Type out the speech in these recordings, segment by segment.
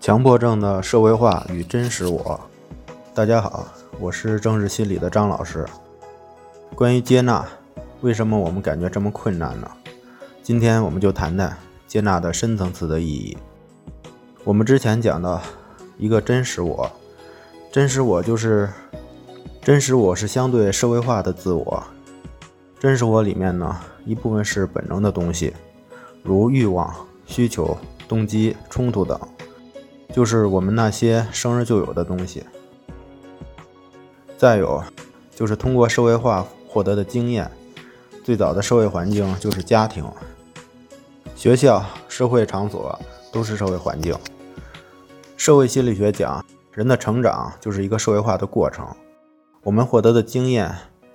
强迫症的社会化与真实我。大家好，我是政治心理的张老师。关于接纳，为什么我们感觉这么困难呢？今天我们就谈谈接纳的深层次的意义。我们之前讲到一个真实我，真实我就是真实我是相对社会化的自我。真实我里面呢，一部分是本能的东西，如欲望、需求、动机、冲突等。就是我们那些生日就有的东西，再有就是通过社会化获得的经验。最早的社会环境就是家庭、学校、社会场所都是社会环境。社会心理学讲，人的成长就是一个社会化的过程。我们获得的经验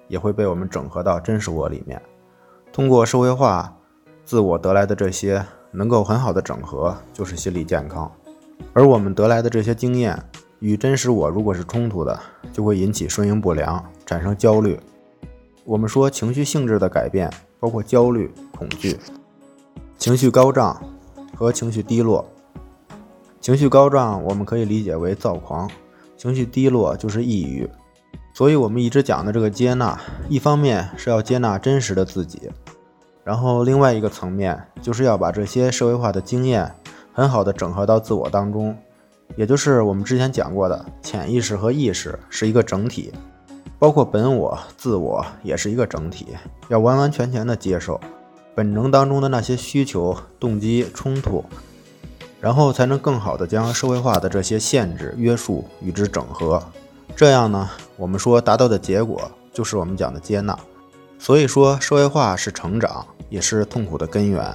也会被我们整合到真实我里面，通过社会化自我得来的这些，能够很好的整合，就是心理健康。而我们得来的这些经验与真实我如果是冲突的，就会引起顺应不良，产生焦虑。我们说情绪性质的改变包括焦虑、恐惧、情绪高涨和情绪低落。情绪高涨我们可以理解为躁狂，情绪低落就是抑郁。所以我们一直讲的这个接纳，一方面是要接纳真实的自己，然后另外一个层面就是要把这些社会化的经验。很好的整合到自我当中，也就是我们之前讲过的，潜意识和意识是一个整体，包括本我、自我也是一个整体，要完完全全的接受本能当中的那些需求、动机、冲突，然后才能更好的将社会化的这些限制、约束与之整合。这样呢，我们说达到的结果就是我们讲的接纳。所以说，社会化是成长，也是痛苦的根源。